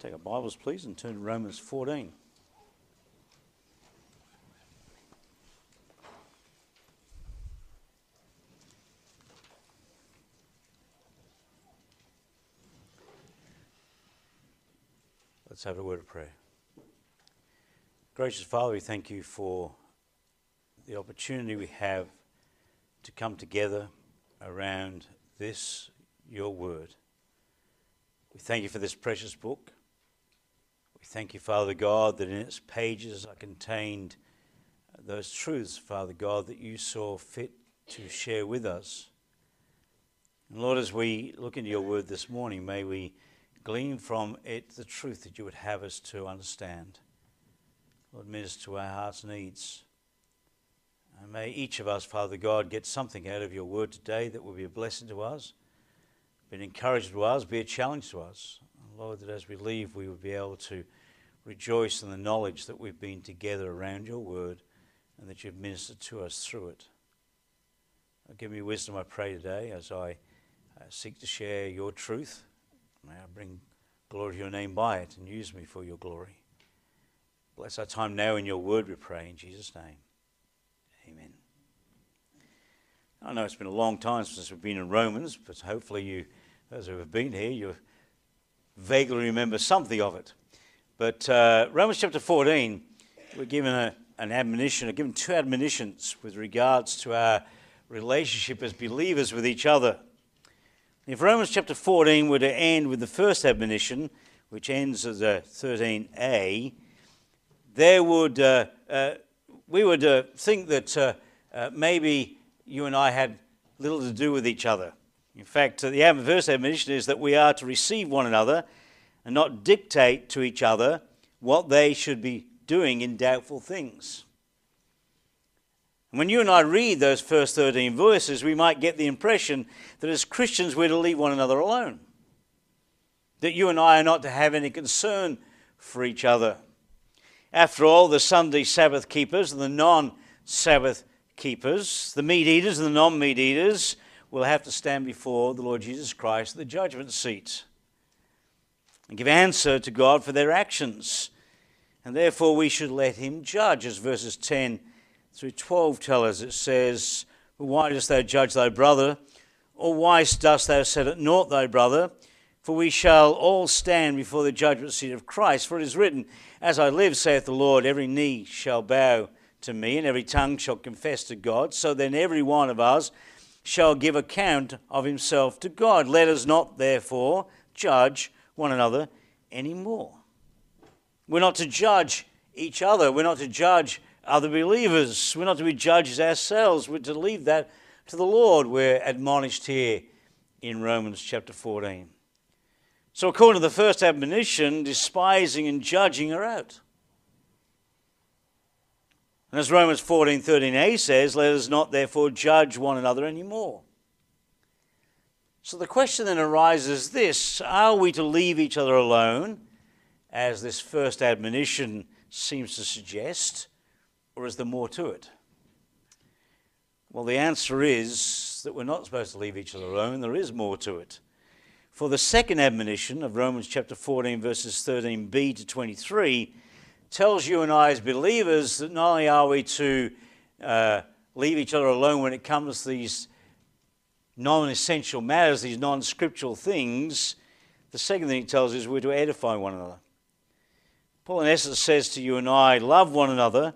Take our Bibles, please, and turn to Romans 14. Let's have a word of prayer. Gracious Father, we thank you for the opportunity we have to come together around this, your word. We thank you for this precious book. We thank you, Father God, that in its pages are contained uh, those truths, Father God, that you saw fit to share with us. And Lord, as we look into your word this morning, may we glean from it the truth that you would have us to understand. Lord, minister to our heart's needs. And may each of us, Father God, get something out of your word today that will be a blessing to us, be an encouragement to us, be a challenge to us. Lord, that as we leave, we will be able to rejoice in the knowledge that we've been together around your word and that you've ministered to us through it. Give me wisdom, I pray, today as I uh, seek to share your truth. May I bring glory to your name by it and use me for your glory. Bless our time now in your word, we pray, in Jesus' name. Amen. I know it's been a long time since we've been in Romans, but hopefully you, those who have been here, you vaguely remember something of it. But uh, Romans chapter 14, we're given a, an admonition, we're given two admonitions with regards to our relationship as believers with each other. If Romans chapter 14 were to end with the first admonition, which ends as a 13a, there would uh, uh, we would uh, think that uh, uh, maybe you and I had little to do with each other. In fact, the first admonition is that we are to receive one another and not dictate to each other what they should be doing in doubtful things. When you and I read those first 13 verses, we might get the impression that as Christians we're to leave one another alone. That you and I are not to have any concern for each other. After all, the Sunday Sabbath keepers and the non Sabbath keepers, the meat eaters and the non meat eaters, will have to stand before the Lord Jesus Christ at the judgment seat and give answer to God for their actions. And therefore, we should let Him judge, as verses 10 through 12 tell us. It says, Why dost thou judge thy brother? Or why dost thou set at naught thy brother? For we shall all stand before the judgment seat of Christ. For it is written, As I live, saith the Lord, every knee shall bow to me, and every tongue shall confess to God. So then every one of us shall give account of himself to God. Let us not, therefore, judge one another anymore. We're not to judge each other. We're not to judge other believers. We're not to be judges ourselves. We're to leave that to the Lord. We're admonished here in Romans chapter 14. So, according to the first admonition, despising and judging are out. And as Romans 14 13a says, let us not therefore judge one another anymore. So the question then arises this Are we to leave each other alone, as this first admonition seems to suggest, or is there more to it? Well, the answer is that we're not supposed to leave each other alone, there is more to it. For the second admonition of Romans chapter 14, verses 13b to 23, tells you and I as believers that not only are we to uh, leave each other alone when it comes to these non essential matters, these non scriptural things, the second thing it tells us is we're to edify one another. Paul, in essence, says to you and I, love one another,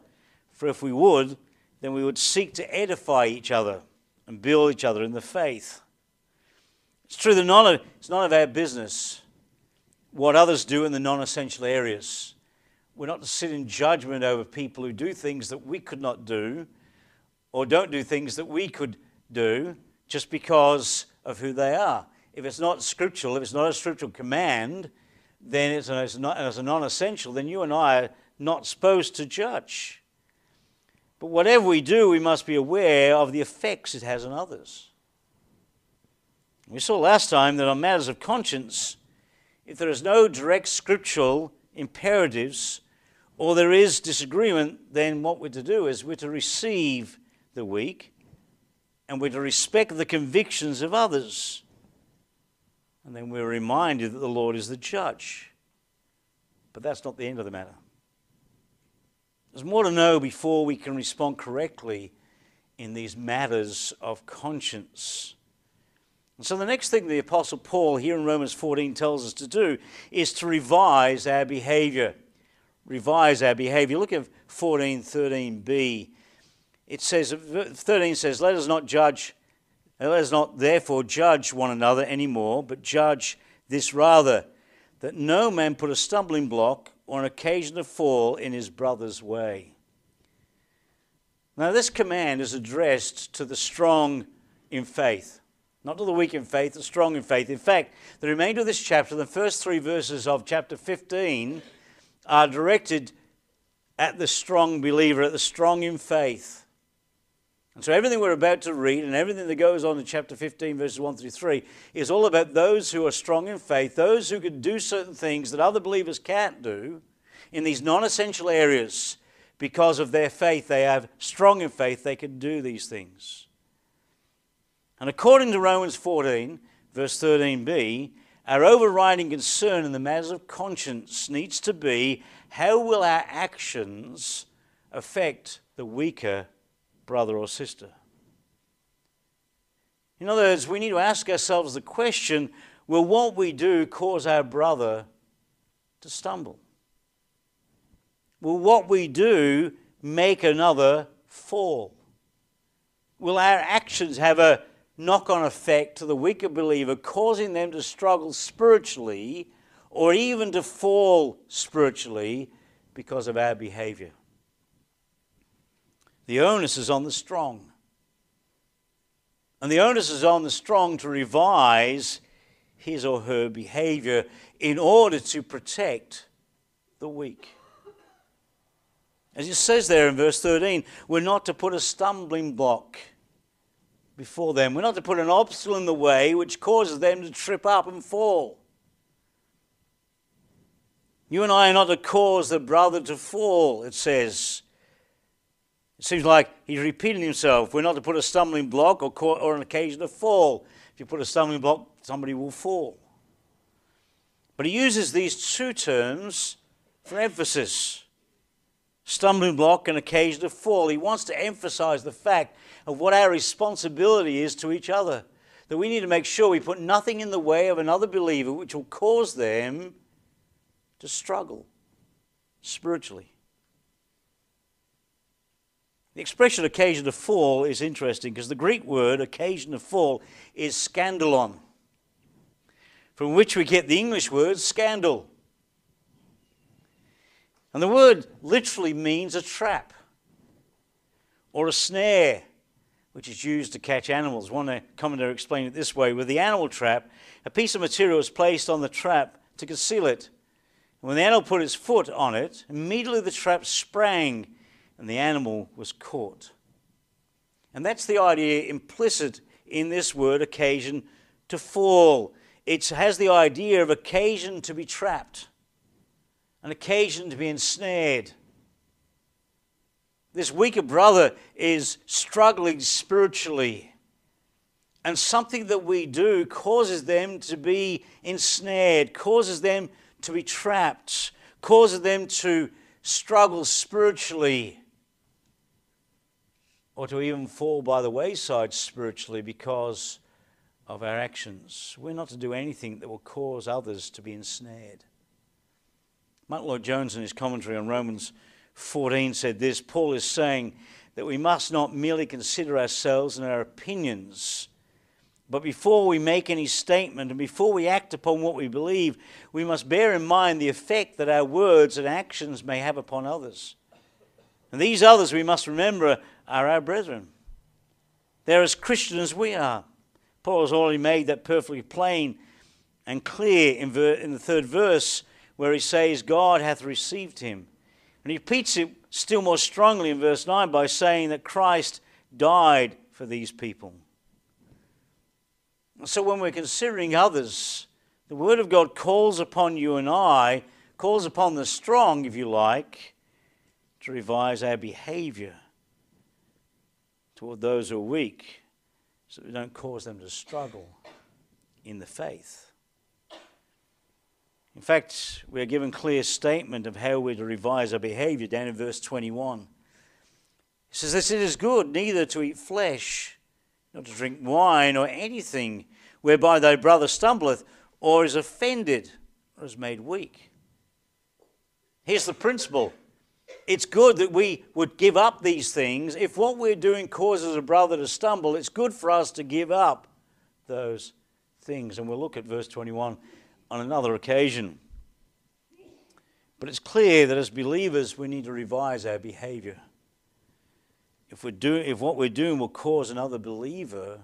for if we would, then we would seek to edify each other and build each other in the faith. It's true that none of, it's none of our business what others do in the non essential areas. We're not to sit in judgment over people who do things that we could not do or don't do things that we could do just because of who they are. If it's not scriptural, if it's not a scriptural command, then it's, a, it's, not, a non essential, then you and I are not supposed to judge. But whatever we do, we must be aware of the effects it has on others. We saw last time that on matters of conscience, if there is no direct scriptural imperatives or there is disagreement, then what we're to do is we're to receive the weak and we're to respect the convictions of others. And then we're reminded that the Lord is the judge. But that's not the end of the matter. There's more to know before we can respond correctly in these matters of conscience. And so, the next thing the Apostle Paul here in Romans 14 tells us to do is to revise our behavior. Revise our behavior. Look at 14 13b. It says, 13 says, Let us not judge, let us not therefore judge one another anymore, but judge this rather, that no man put a stumbling block or an occasion to fall in his brother's way. Now, this command is addressed to the strong in faith, not to the weak in faith, the strong in faith. In fact, the remainder of this chapter, the first three verses of chapter 15, are directed at the strong believer, at the strong in faith. And so, everything we're about to read and everything that goes on in chapter 15, verses 1 through 3, is all about those who are strong in faith, those who can do certain things that other believers can't do in these non essential areas because of their faith, they have strong in faith, they can do these things. And according to Romans 14, verse 13b, our overriding concern in the matters of conscience needs to be how will our actions affect the weaker brother or sister? In other words, we need to ask ourselves the question will what we do cause our brother to stumble? Will what we do make another fall? Will our actions have a knock on effect to the weaker believer, causing them to struggle spiritually or even to fall spiritually because of our behavior? The onus is on the strong. And the onus is on the strong to revise his or her behavior in order to protect the weak. As it says there in verse 13, we're not to put a stumbling block before them. We're not to put an obstacle in the way which causes them to trip up and fall. You and I are not to cause the brother to fall, it says. It seems like he's repeating himself. We're not to put a stumbling block or, or an occasion to fall. If you put a stumbling block, somebody will fall. But he uses these two terms for emphasis stumbling block and occasion to fall. He wants to emphasize the fact of what our responsibility is to each other. That we need to make sure we put nothing in the way of another believer which will cause them to struggle spiritually. The expression occasion to fall is interesting because the Greek word occasion to fall is scandalon, from which we get the English word scandal. And the word literally means a trap or a snare, which is used to catch animals. One uh, commentator explained it this way with the animal trap, a piece of material is placed on the trap to conceal it. And when the animal put its foot on it, immediately the trap sprang and the animal was caught. And that's the idea implicit in this word, occasion to fall. It has the idea of occasion to be trapped an occasion to be ensnared. This weaker brother is struggling spiritually, and something that we do causes them to be ensnared, causes them to be trapped, causes them to struggle spiritually, or to even fall by the wayside spiritually because of our actions. We're not to do anything that will cause others to be ensnared. Martyn Lloyd-Jones, in his commentary on Romans 14, said this Paul is saying that we must not merely consider ourselves and our opinions, but before we make any statement and before we act upon what we believe, we must bear in mind the effect that our words and actions may have upon others. And these others, we must remember, are our brethren. They're as Christian as we are. Paul has already made that perfectly plain and clear in, ver- in the third verse where he says, God hath received him. And he repeats it still more strongly in verse 9 by saying that Christ died for these people. So when we're considering others, the Word of God calls upon you and I, calls upon the strong, if you like, to revise our behavior toward those who are weak so we don't cause them to struggle in the faith. In fact, we are given clear statement of how we're to revise our behavior down in verse 21. He says, This it is good neither to eat flesh, nor to drink wine, or anything whereby thy brother stumbleth, or is offended, or is made weak. Here's the principle it's good that we would give up these things. If what we're doing causes a brother to stumble, it's good for us to give up those things. And we'll look at verse 21 on another occasion. But it's clear that as believers, we need to revise our behavior. If, we're do, if what we're doing will cause another believer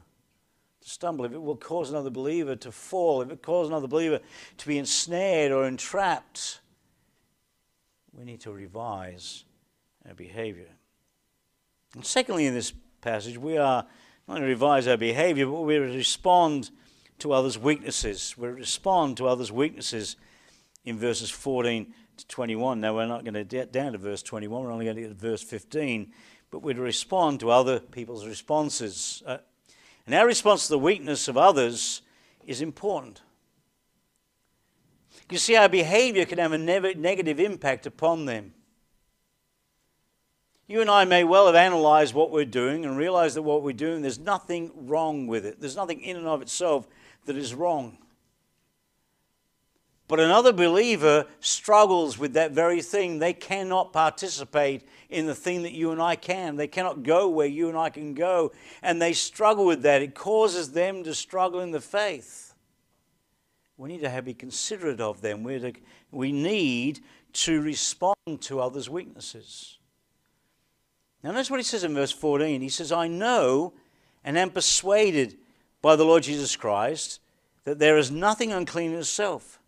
to stumble, if it will cause another believer to fall, if it causes another believer to be ensnared or entrapped, we need to revise our behavior. And secondly, in this passage, we are not to revise our behavior, but we respond to others' weaknesses. We respond to others' weaknesses in verses 14 to 21. Now, we're not going to get down to verse 21, we're only going to get to verse 15, but to respond to other people's responses. Uh, and our response to the weakness of others is important. You see, our behavior can have a negative impact upon them. You and I may well have analyzed what we're doing and realized that what we're doing, there's nothing wrong with it. There's nothing in and of itself that is wrong. But another believer struggles with that very thing. They cannot participate in the thing that you and I can. They cannot go where you and I can go. And they struggle with that. It causes them to struggle in the faith we need to be considerate of them. We're to, we need to respond to others' weaknesses. Now, notice what he says in verse 14. He says, I know and am persuaded by the Lord Jesus Christ that there is nothing unclean in itself.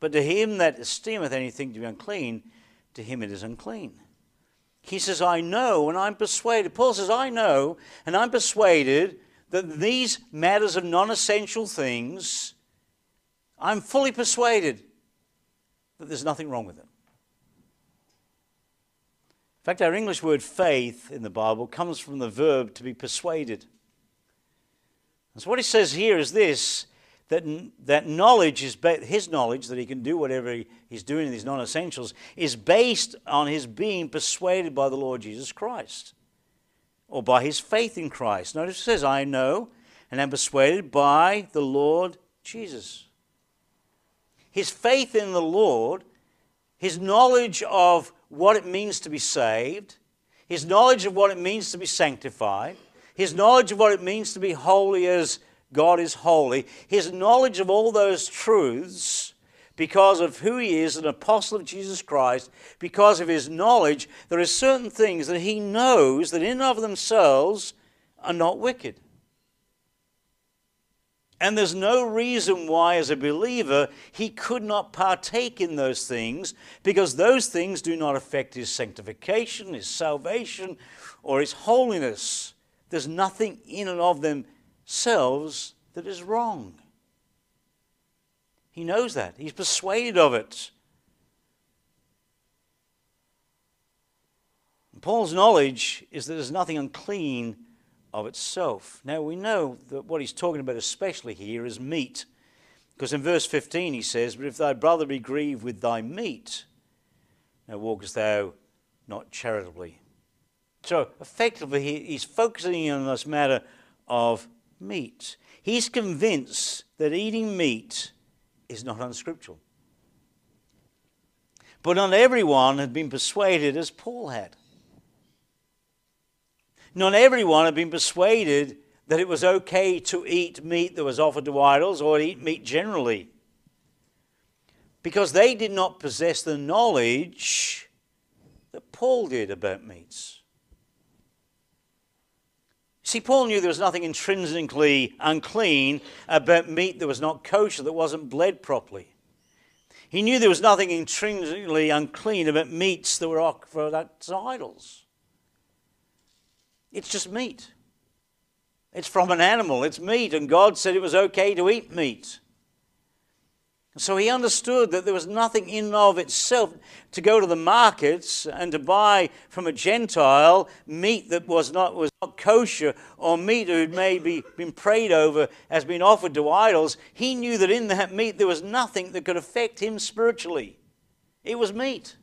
But to him that esteemeth anything to be unclean, to him it is unclean. He says, I know and I'm persuaded. Paul says, I know and I'm persuaded that these matters of non essential things I'm fully persuaded that there's nothing wrong with it. In fact, our English word faith in the Bible comes from the verb to be persuaded. And so what he says here is this that, that knowledge is ba- his knowledge that he can do whatever he, he's doing in these non-essentials is based on his being persuaded by the Lord Jesus Christ or by his faith in Christ. Notice it says, I know and am persuaded by the Lord Jesus his faith in the Lord, his knowledge of what it means to be saved, his knowledge of what it means to be sanctified, his knowledge of what it means to be holy as God is holy, his knowledge of all those truths because of who he is, an apostle of Jesus Christ, because of his knowledge, there are certain things that he knows that in and of themselves are not wicked. And there's no reason why, as a believer, he could not partake in those things because those things do not affect his sanctification, his salvation, or his holiness. There's nothing in and of themselves that is wrong. He knows that, he's persuaded of it. Paul's knowledge is that there's nothing unclean of itself. Now we know that what he's talking about, especially here, is meat. Because in verse 15 he says, But if thy brother be grieved with thy meat, now walkest thou not charitably. So effectively, he, he's focusing on this matter of meat. He's convinced that eating meat is not unscriptural. But not everyone had been persuaded as Paul had. Not everyone had been persuaded that it was okay to eat meat that was offered to idols or eat meat generally. Because they did not possess the knowledge that Paul did about meats. See, Paul knew there was nothing intrinsically unclean about meat that was not kosher, that wasn't bled properly. He knew there was nothing intrinsically unclean about meats that were offered up to idols. It's just meat. It's from an animal, it's meat, and God said it was okay to eat meat. So he understood that there was nothing in and of itself to go to the markets and to buy from a Gentile meat that was not, was not kosher or meat that had maybe been prayed over as being offered to idols. He knew that in that meat there was nothing that could affect him spiritually. It was meat.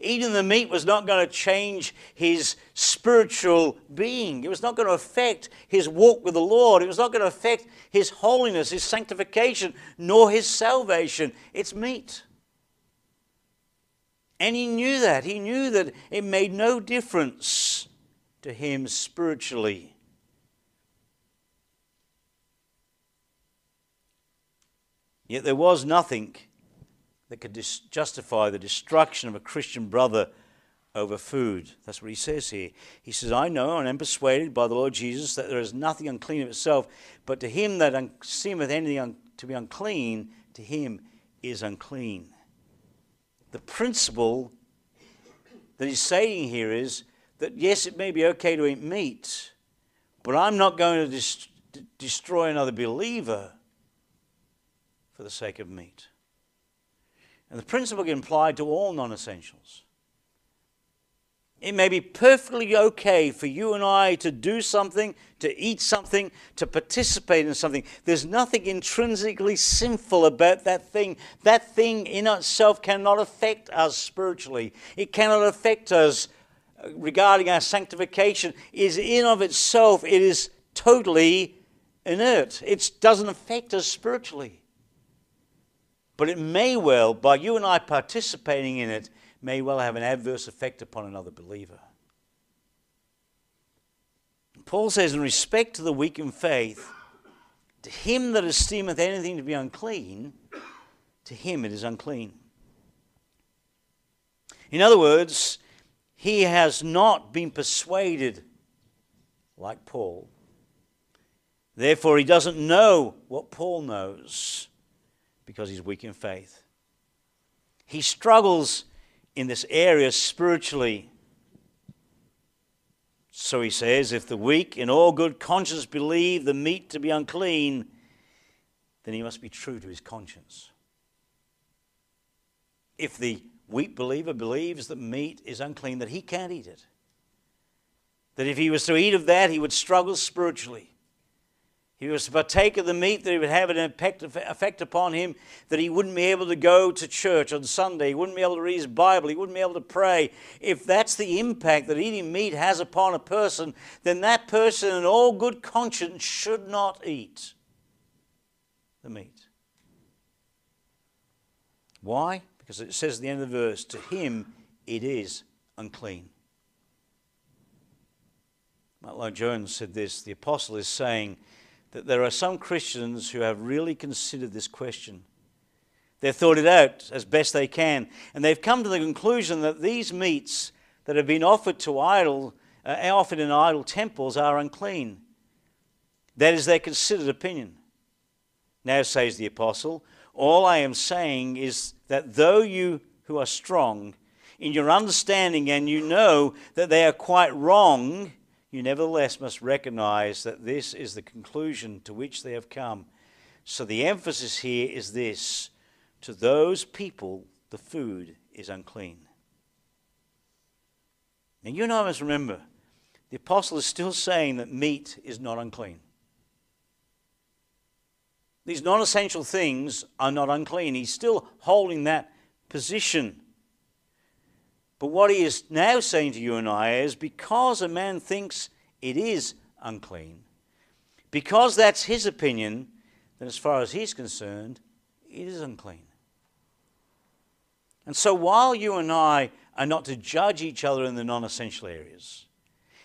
Eating the meat was not going to change his spiritual being. It was not going to affect his walk with the Lord. It was not going to affect his holiness, his sanctification, nor his salvation. It's meat. And he knew that. He knew that it made no difference to him spiritually. Yet there was nothing that could dis- justify the destruction of a Christian brother over food. That's what he says here. He says, I know and am persuaded by the Lord Jesus that there is nothing unclean of itself, but to him that un- seemeth anything un- to be unclean, to him is unclean. The principle that he's saying here is that yes, it may be okay to eat meat, but I'm not going to dis- destroy another believer for the sake of meat. And the principle can apply to all non essentials. It may be perfectly okay for you and I to do something, to eat something, to participate in something. There's nothing intrinsically sinful about that thing. That thing in itself cannot affect us spiritually. It cannot affect us regarding our sanctification. Is in of itself, it is totally inert. It doesn't affect us spiritually. But it may well, by you and I participating in it, may well have an adverse effect upon another believer. Paul says, in respect to the weak in faith, to him that esteemeth anything to be unclean, to him it is unclean. In other words, he has not been persuaded like Paul. Therefore, he doesn't know what Paul knows because he's weak in faith. He struggles in this area spiritually. So he says, if the weak in all good conscience believe the meat to be unclean, then he must be true to his conscience. If the weak believer believes that meat is unclean, that he can't eat it, that if he was to eat of that, he would struggle spiritually he was to partake of the meat that he would have an effect upon him, that he wouldn't be able to go to church on Sunday, he wouldn't be able to read his Bible, he wouldn't be able to pray. If that's the impact that eating meat has upon a person, then that person in all good conscience should not eat the meat. Why? Because it says at the end of the verse, to him it is unclean. Martyn Lloyd-Jones said this the apostle is saying, that there are some Christians who have really considered this question. They've thought it out as best they can, and they've come to the conclusion that these meats that have been offered to idol, uh, offered in idol temples, are unclean. That is their considered opinion. Now, says the apostle, all I am saying is that though you who are strong in your understanding and you know that they are quite wrong, you nevertheless must recognize that this is the conclusion to which they have come. So the emphasis here is this to those people, the food is unclean. And you and I must remember the apostle is still saying that meat is not unclean. These non essential things are not unclean. He's still holding that position. But what he is now saying to you and I is because a man thinks it is unclean, because that's his opinion, then as far as he's concerned, it is unclean. And so while you and I are not to judge each other in the non essential areas,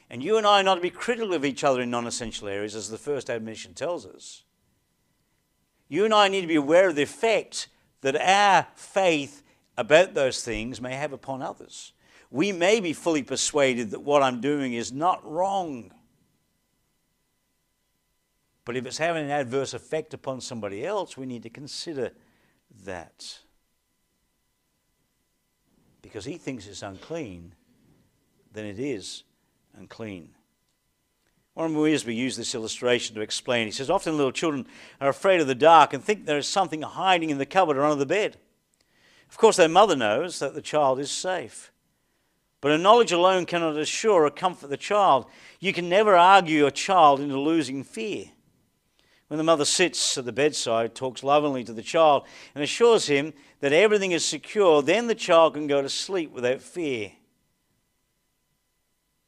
and you and I are not to be critical of each other in non essential areas, as the first admonition tells us, you and I need to be aware of the effect that our faith about those things may have upon others. We may be fully persuaded that what I'm doing is not wrong. But if it's having an adverse effect upon somebody else, we need to consider that. Because he thinks it's unclean, then it is unclean. Warren Wiersbe used this illustration to explain. He says, Often little children are afraid of the dark and think there is something hiding in the cupboard or under the bed. Of course, their mother knows that the child is safe. But a knowledge alone cannot assure or comfort the child. You can never argue your child into losing fear. When the mother sits at the bedside, talks lovingly to the child, and assures him that everything is secure, then the child can go to sleep without fear.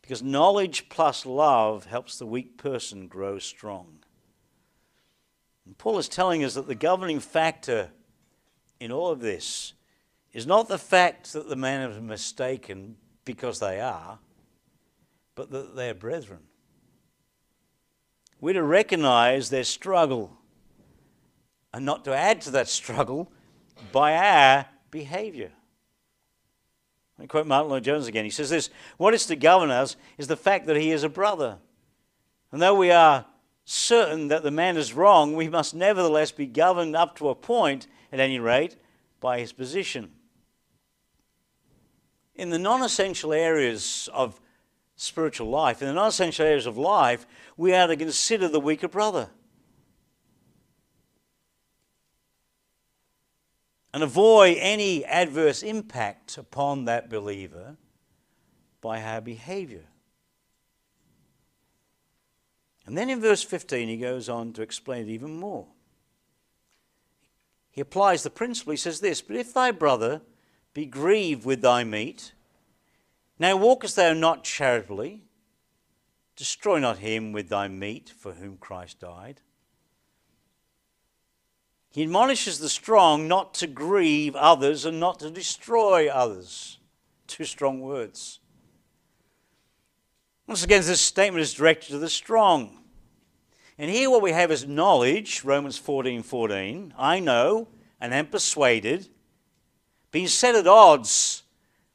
Because knowledge plus love helps the weak person grow strong. And Paul is telling us that the governing factor in all of this is not the fact that the man is mistaken because they are, but that they're brethren. We're to recognize their struggle and not to add to that struggle by our behavior. I quote Martyn Lloyd-Jones again. He says this What is to govern us is the fact that he is a brother. And though we are certain that the man is wrong, we must nevertheless be governed up to a point, at any rate, by his position. In the non essential areas of spiritual life, in the non essential areas of life, we are to consider the weaker brother. and avoid any adverse impact upon that believer by our behavior. And then in verse 15, he goes on to explain it even more. He applies the principle. He says this But if thy brother be grieved with thy meat, now walkest thou not charitably, destroy not him with thy meat for whom Christ died. He admonishes the strong not to grieve others and not to destroy others. Two strong words. Once again, this statement is directed to the strong. And here what we have is knowledge, Romans 14 14. I know and am persuaded, being set at odds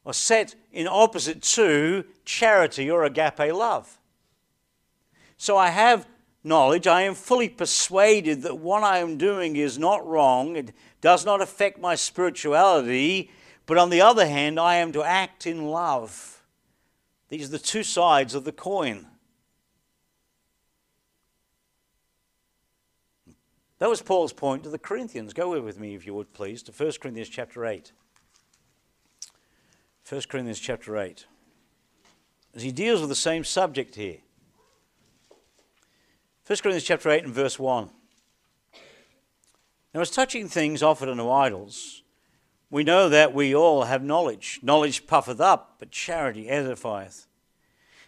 or set in opposite to charity or agape love. So I have knowledge, I am fully persuaded that what I am doing is not wrong. It does not affect my spirituality. But on the other hand, I am to act in love. These are the two sides of the coin. That was Paul's point to the Corinthians. Go with me, if you would, please, to 1 Corinthians chapter 8. 1 Corinthians chapter 8. As he deals with the same subject here. 1 Corinthians chapter 8 and verse 1. Now, as touching things offered unto idols, we know that we all have knowledge. Knowledge puffeth up, but charity edifieth.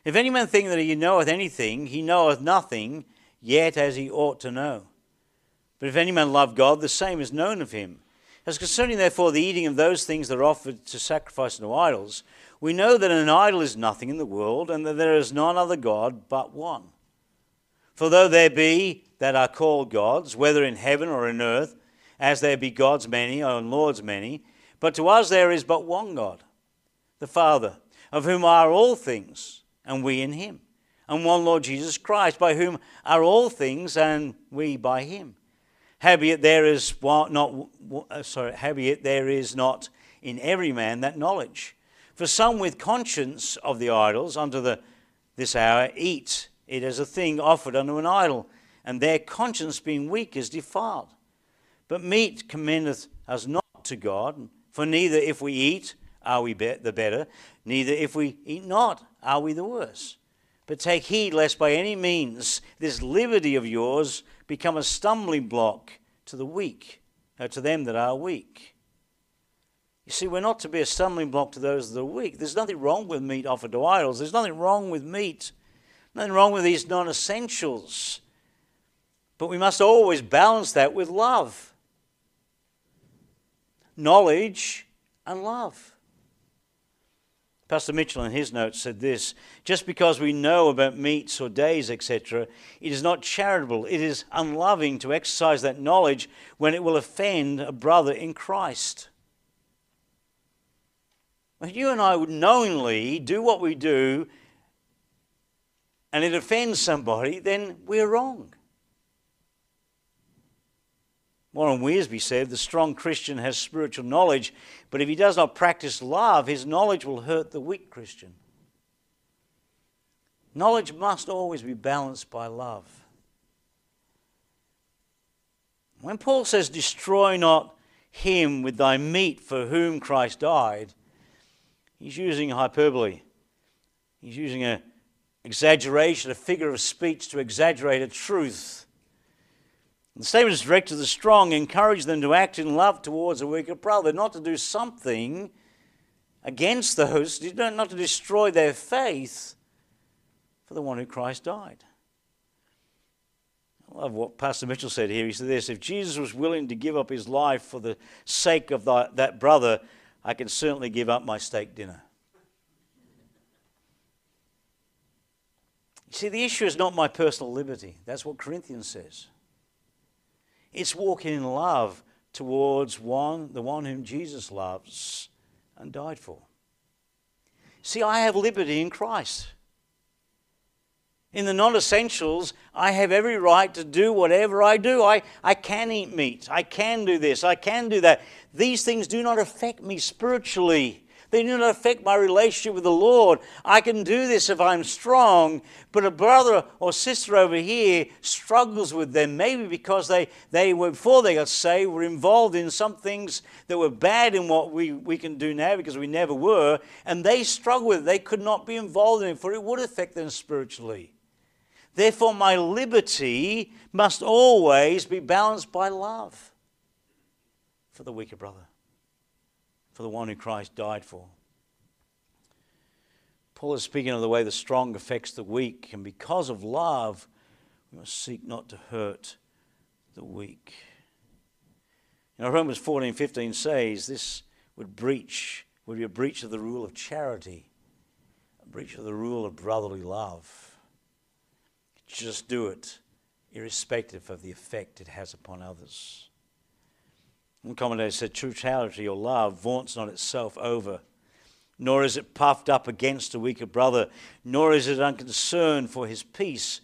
If any man think that he knoweth anything, he knoweth nothing, yet as he ought to know. But if any man love God, the same is known of him. As concerning, therefore, the eating of those things that are offered to sacrifice unto idols, we know that an idol is nothing in the world, and that there is none other God but one. For though there be that are called gods, whether in heaven or in earth, as there be gods many or lords many, but to us there is but one God, the Father, of whom are all things, and we in him, and one Lord Jesus Christ, by whom are all things, and we by him. Howbeit there is not, uh, sorry, howbeit there is not in every man that knowledge. For some with conscience of the idols unto the, this hour eat it as a thing offered unto an idol, and their conscience being weak is defiled. But meat commendeth us not to God, for neither if we eat are we be- the better, neither if we eat not are we the worse. But take heed lest by any means this liberty of yours become a stumbling block to the weak, uh, to them that are weak. You see, we're not to be a stumbling block to those that are weak. There's nothing wrong with meat offered to idols. There's nothing wrong with meat Nothing wrong with these non essentials. But we must always balance that with love. Knowledge and love. Pastor Mitchell in his notes said this just because we know about meats or days, etc., it is not charitable, it is unloving to exercise that knowledge when it will offend a brother in Christ. If you and I would knowingly do what we do and it offends somebody, then we're wrong. Warren Wiersbe said the strong Christian has spiritual knowledge, but if he does not practice love, his knowledge will hurt the weak Christian. Knowledge must always be balanced by love. When Paul says, Destroy not him with thy meat for whom Christ died, he's using hyperbole. He's using an exaggeration, a figure of speech to exaggerate a truth. The statement is directed to the strong, encourage them to act in love towards a weaker brother, not to do something against those, not to destroy their faith for the one who Christ died. I love what Pastor Mitchell said here. He said this If Jesus was willing to give up his life for the sake of that brother, I can certainly give up my steak dinner. You see, the issue is not my personal liberty. That's what Corinthians says. It's walking in love towards one, the one whom Jesus loves and died for. See, I have liberty in Christ. In the non essentials, I have every right to do whatever I do. I, I can eat meat. I can do this. I can do that. These things do not affect me spiritually. They do not affect my relationship with the Lord. I can do this if I'm strong, but a brother or sister over here struggles with them, maybe because they, they were, before they got saved, were involved in some things that were bad in what we, we can do now because we never were, and they struggle with it. They could not be involved in it, for it would affect them spiritually. Therefore, my liberty must always be balanced by love for the weaker brother for the one who Christ died for. Paul is speaking of the way the strong affects the weak, and because of love, we must seek not to hurt the weak. You know, Romans 14 15 says this would breach, would be a breach of the rule of charity, a breach of the rule of brotherly love. Just do it, irrespective of the effect it has upon others. One commentator said, True charity or love vaunts not itself over, nor is it puffed up against a weaker brother, nor is it unconcerned for his peace,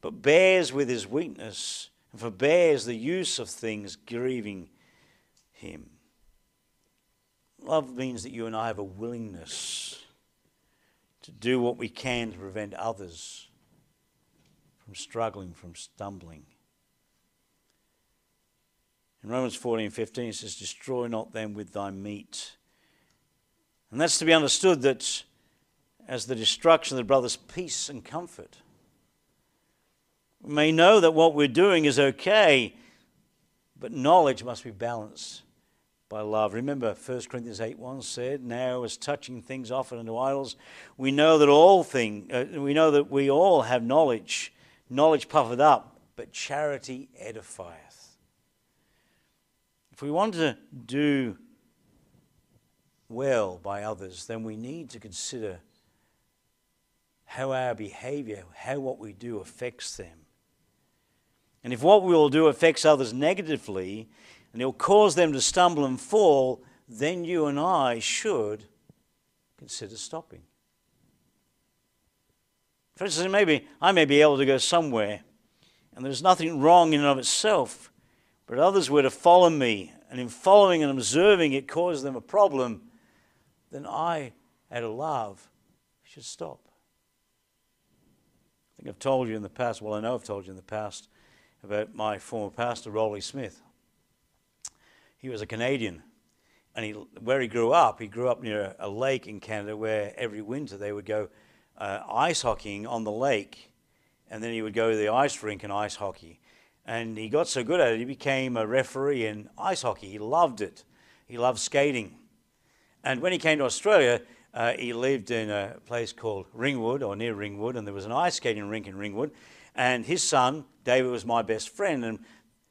but bears with his weakness, and forbears the use of things grieving him. Love means that you and I have a willingness to do what we can to prevent others from struggling, from stumbling. In Romans 14 15, it says, Destroy not them with thy meat. And that's to be understood that as the destruction of the brother's peace and comfort. We may know that what we're doing is okay, but knowledge must be balanced by love. Remember, 1 Corinthians 8 1 said, Now, as touching things offered unto idols, we know that all thing, uh, we know that we all have knowledge. Knowledge puffeth up, but charity edifieth. If we want to do well by others, then we need to consider how our behavior, how what we do affects them. And if what we will do affects others negatively and it will cause them to stumble and fall, then you and I should consider stopping. For instance, maybe I may be able to go somewhere and there's nothing wrong in and of itself but others were to follow me, and in following and observing it caused them a problem, then I, out of love, should stop. I think I've told you in the past, well, I know I've told you in the past about my former pastor, Rolly Smith. He was a Canadian, and he, where he grew up, he grew up near a lake in Canada where every winter they would go uh, ice hockeying on the lake, and then he would go to the ice rink and ice hockey. And he got so good at it, he became a referee in ice hockey. He loved it. He loved skating. And when he came to Australia, uh, he lived in a place called Ringwood or near Ringwood, and there was an ice skating rink in Ringwood. And his son, David, was my best friend, and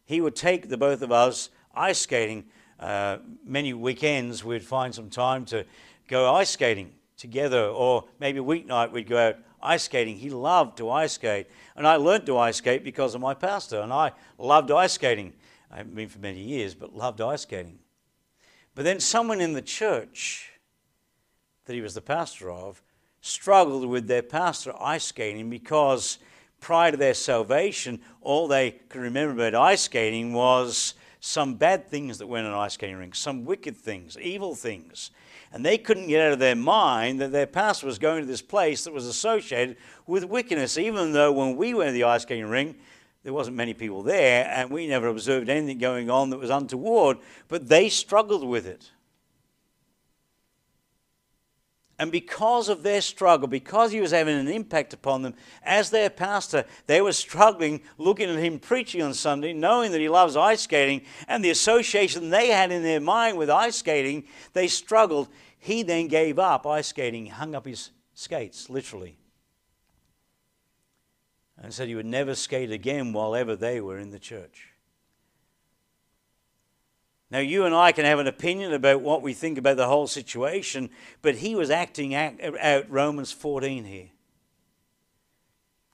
he would take the both of us ice skating. Uh, many weekends, we'd find some time to go ice skating together, or maybe a weeknight we'd go out ice skating. He loved to ice skate. And I learned to ice skate because of my pastor. And I loved ice skating. I haven't been for many years, but loved ice skating. But then someone in the church that he was the pastor of struggled with their pastor ice skating because prior to their salvation, all they could remember about ice skating was some bad things that went on ice skating rinks, some wicked things, evil things. And they couldn't get out of their mind that their pastor was going to this place that was associated with wickedness, even though when we went to the ice skating rink, there wasn't many people there, and we never observed anything going on that was untoward, but they struggled with it. And because of their struggle, because he was having an impact upon them, as their pastor, they were struggling, looking at him preaching on Sunday, knowing that he loves ice skating, and the association they had in their mind with ice skating, they struggled. He then gave up ice skating, hung up his skates, literally, and said he would never skate again while ever they were in the church. Now, you and I can have an opinion about what we think about the whole situation, but he was acting out Romans 14 here.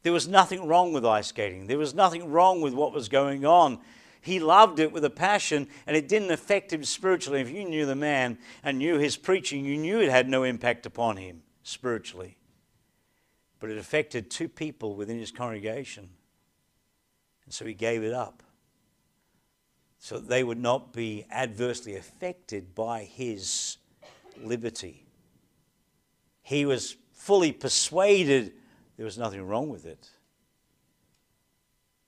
There was nothing wrong with ice skating, there was nothing wrong with what was going on. He loved it with a passion, and it didn't affect him spiritually. If you knew the man and knew his preaching, you knew it had no impact upon him spiritually. But it affected two people within his congregation, and so he gave it up so that they would not be adversely affected by his liberty. He was fully persuaded there was nothing wrong with it.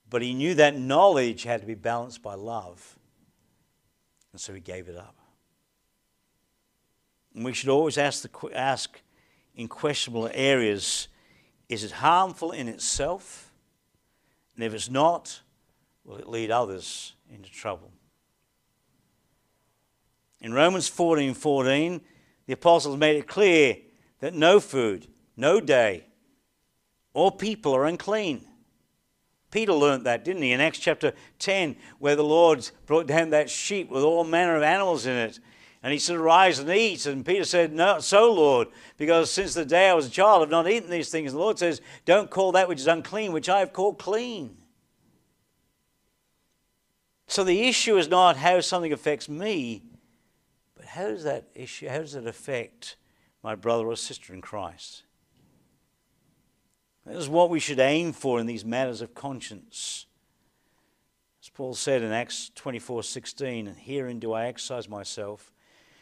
But he knew that knowledge had to be balanced by love. And so he gave it up. And we should always ask, the, ask in questionable areas is it harmful in itself? And if it's not, will it lead others into trouble. In Romans 14 14, the apostles made it clear that no food, no day, or people are unclean. Peter learnt that, didn't he? In Acts chapter 10, where the Lord brought down that sheep with all manner of animals in it. And he said, Rise and eat. And Peter said, No, so, Lord, because since the day I was a child, I've not eaten these things. And the Lord says, Don't call that which is unclean, which I have called clean. So the issue is not how something affects me, but how does that issue, how does it affect my brother or sister in Christ? This is what we should aim for in these matters of conscience. As Paul said in Acts 24 16, and herein do I exercise myself,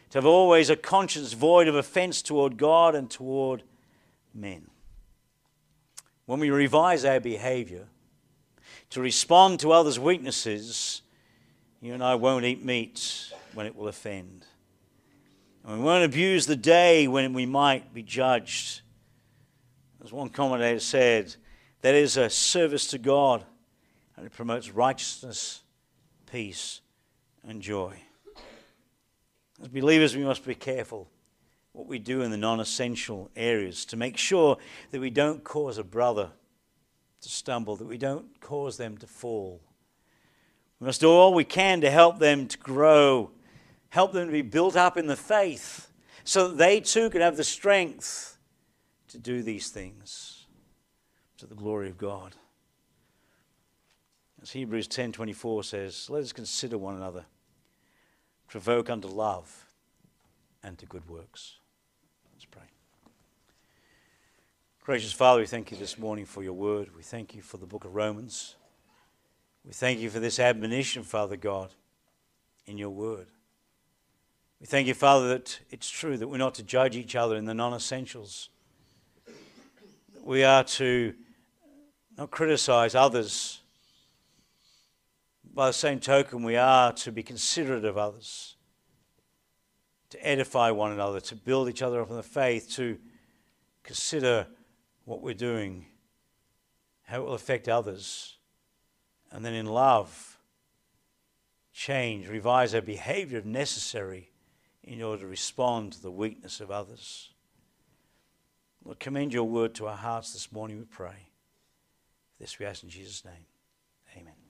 to have always a conscience void of offense toward God and toward men. When we revise our behavior to respond to others' weaknesses, you and I won't eat meat when it will offend. And we won't abuse the day when we might be judged. As one commentator said, that is a service to God and it promotes righteousness, peace, and joy. As believers, we must be careful what we do in the non essential areas to make sure that we don't cause a brother to stumble, that we don't cause them to fall. We must do all we can to help them to grow, help them to be built up in the faith, so that they too can have the strength to do these things to the glory of God. As Hebrews 10:24 says, let us consider one another, provoke unto love and to good works. Let's pray. Gracious Father, we thank you this morning for your word. We thank you for the book of Romans. We thank you for this admonition, Father God, in your word. We thank you, Father, that it's true that we're not to judge each other in the non essentials. We are to not criticize others. By the same token, we are to be considerate of others, to edify one another, to build each other up in the faith, to consider what we're doing, how it will affect others and then in love, change, revise our behavior if necessary in order to respond to the weakness of others. Lord, commend your word to our hearts this morning, we pray. This we ask in Jesus' name. Amen.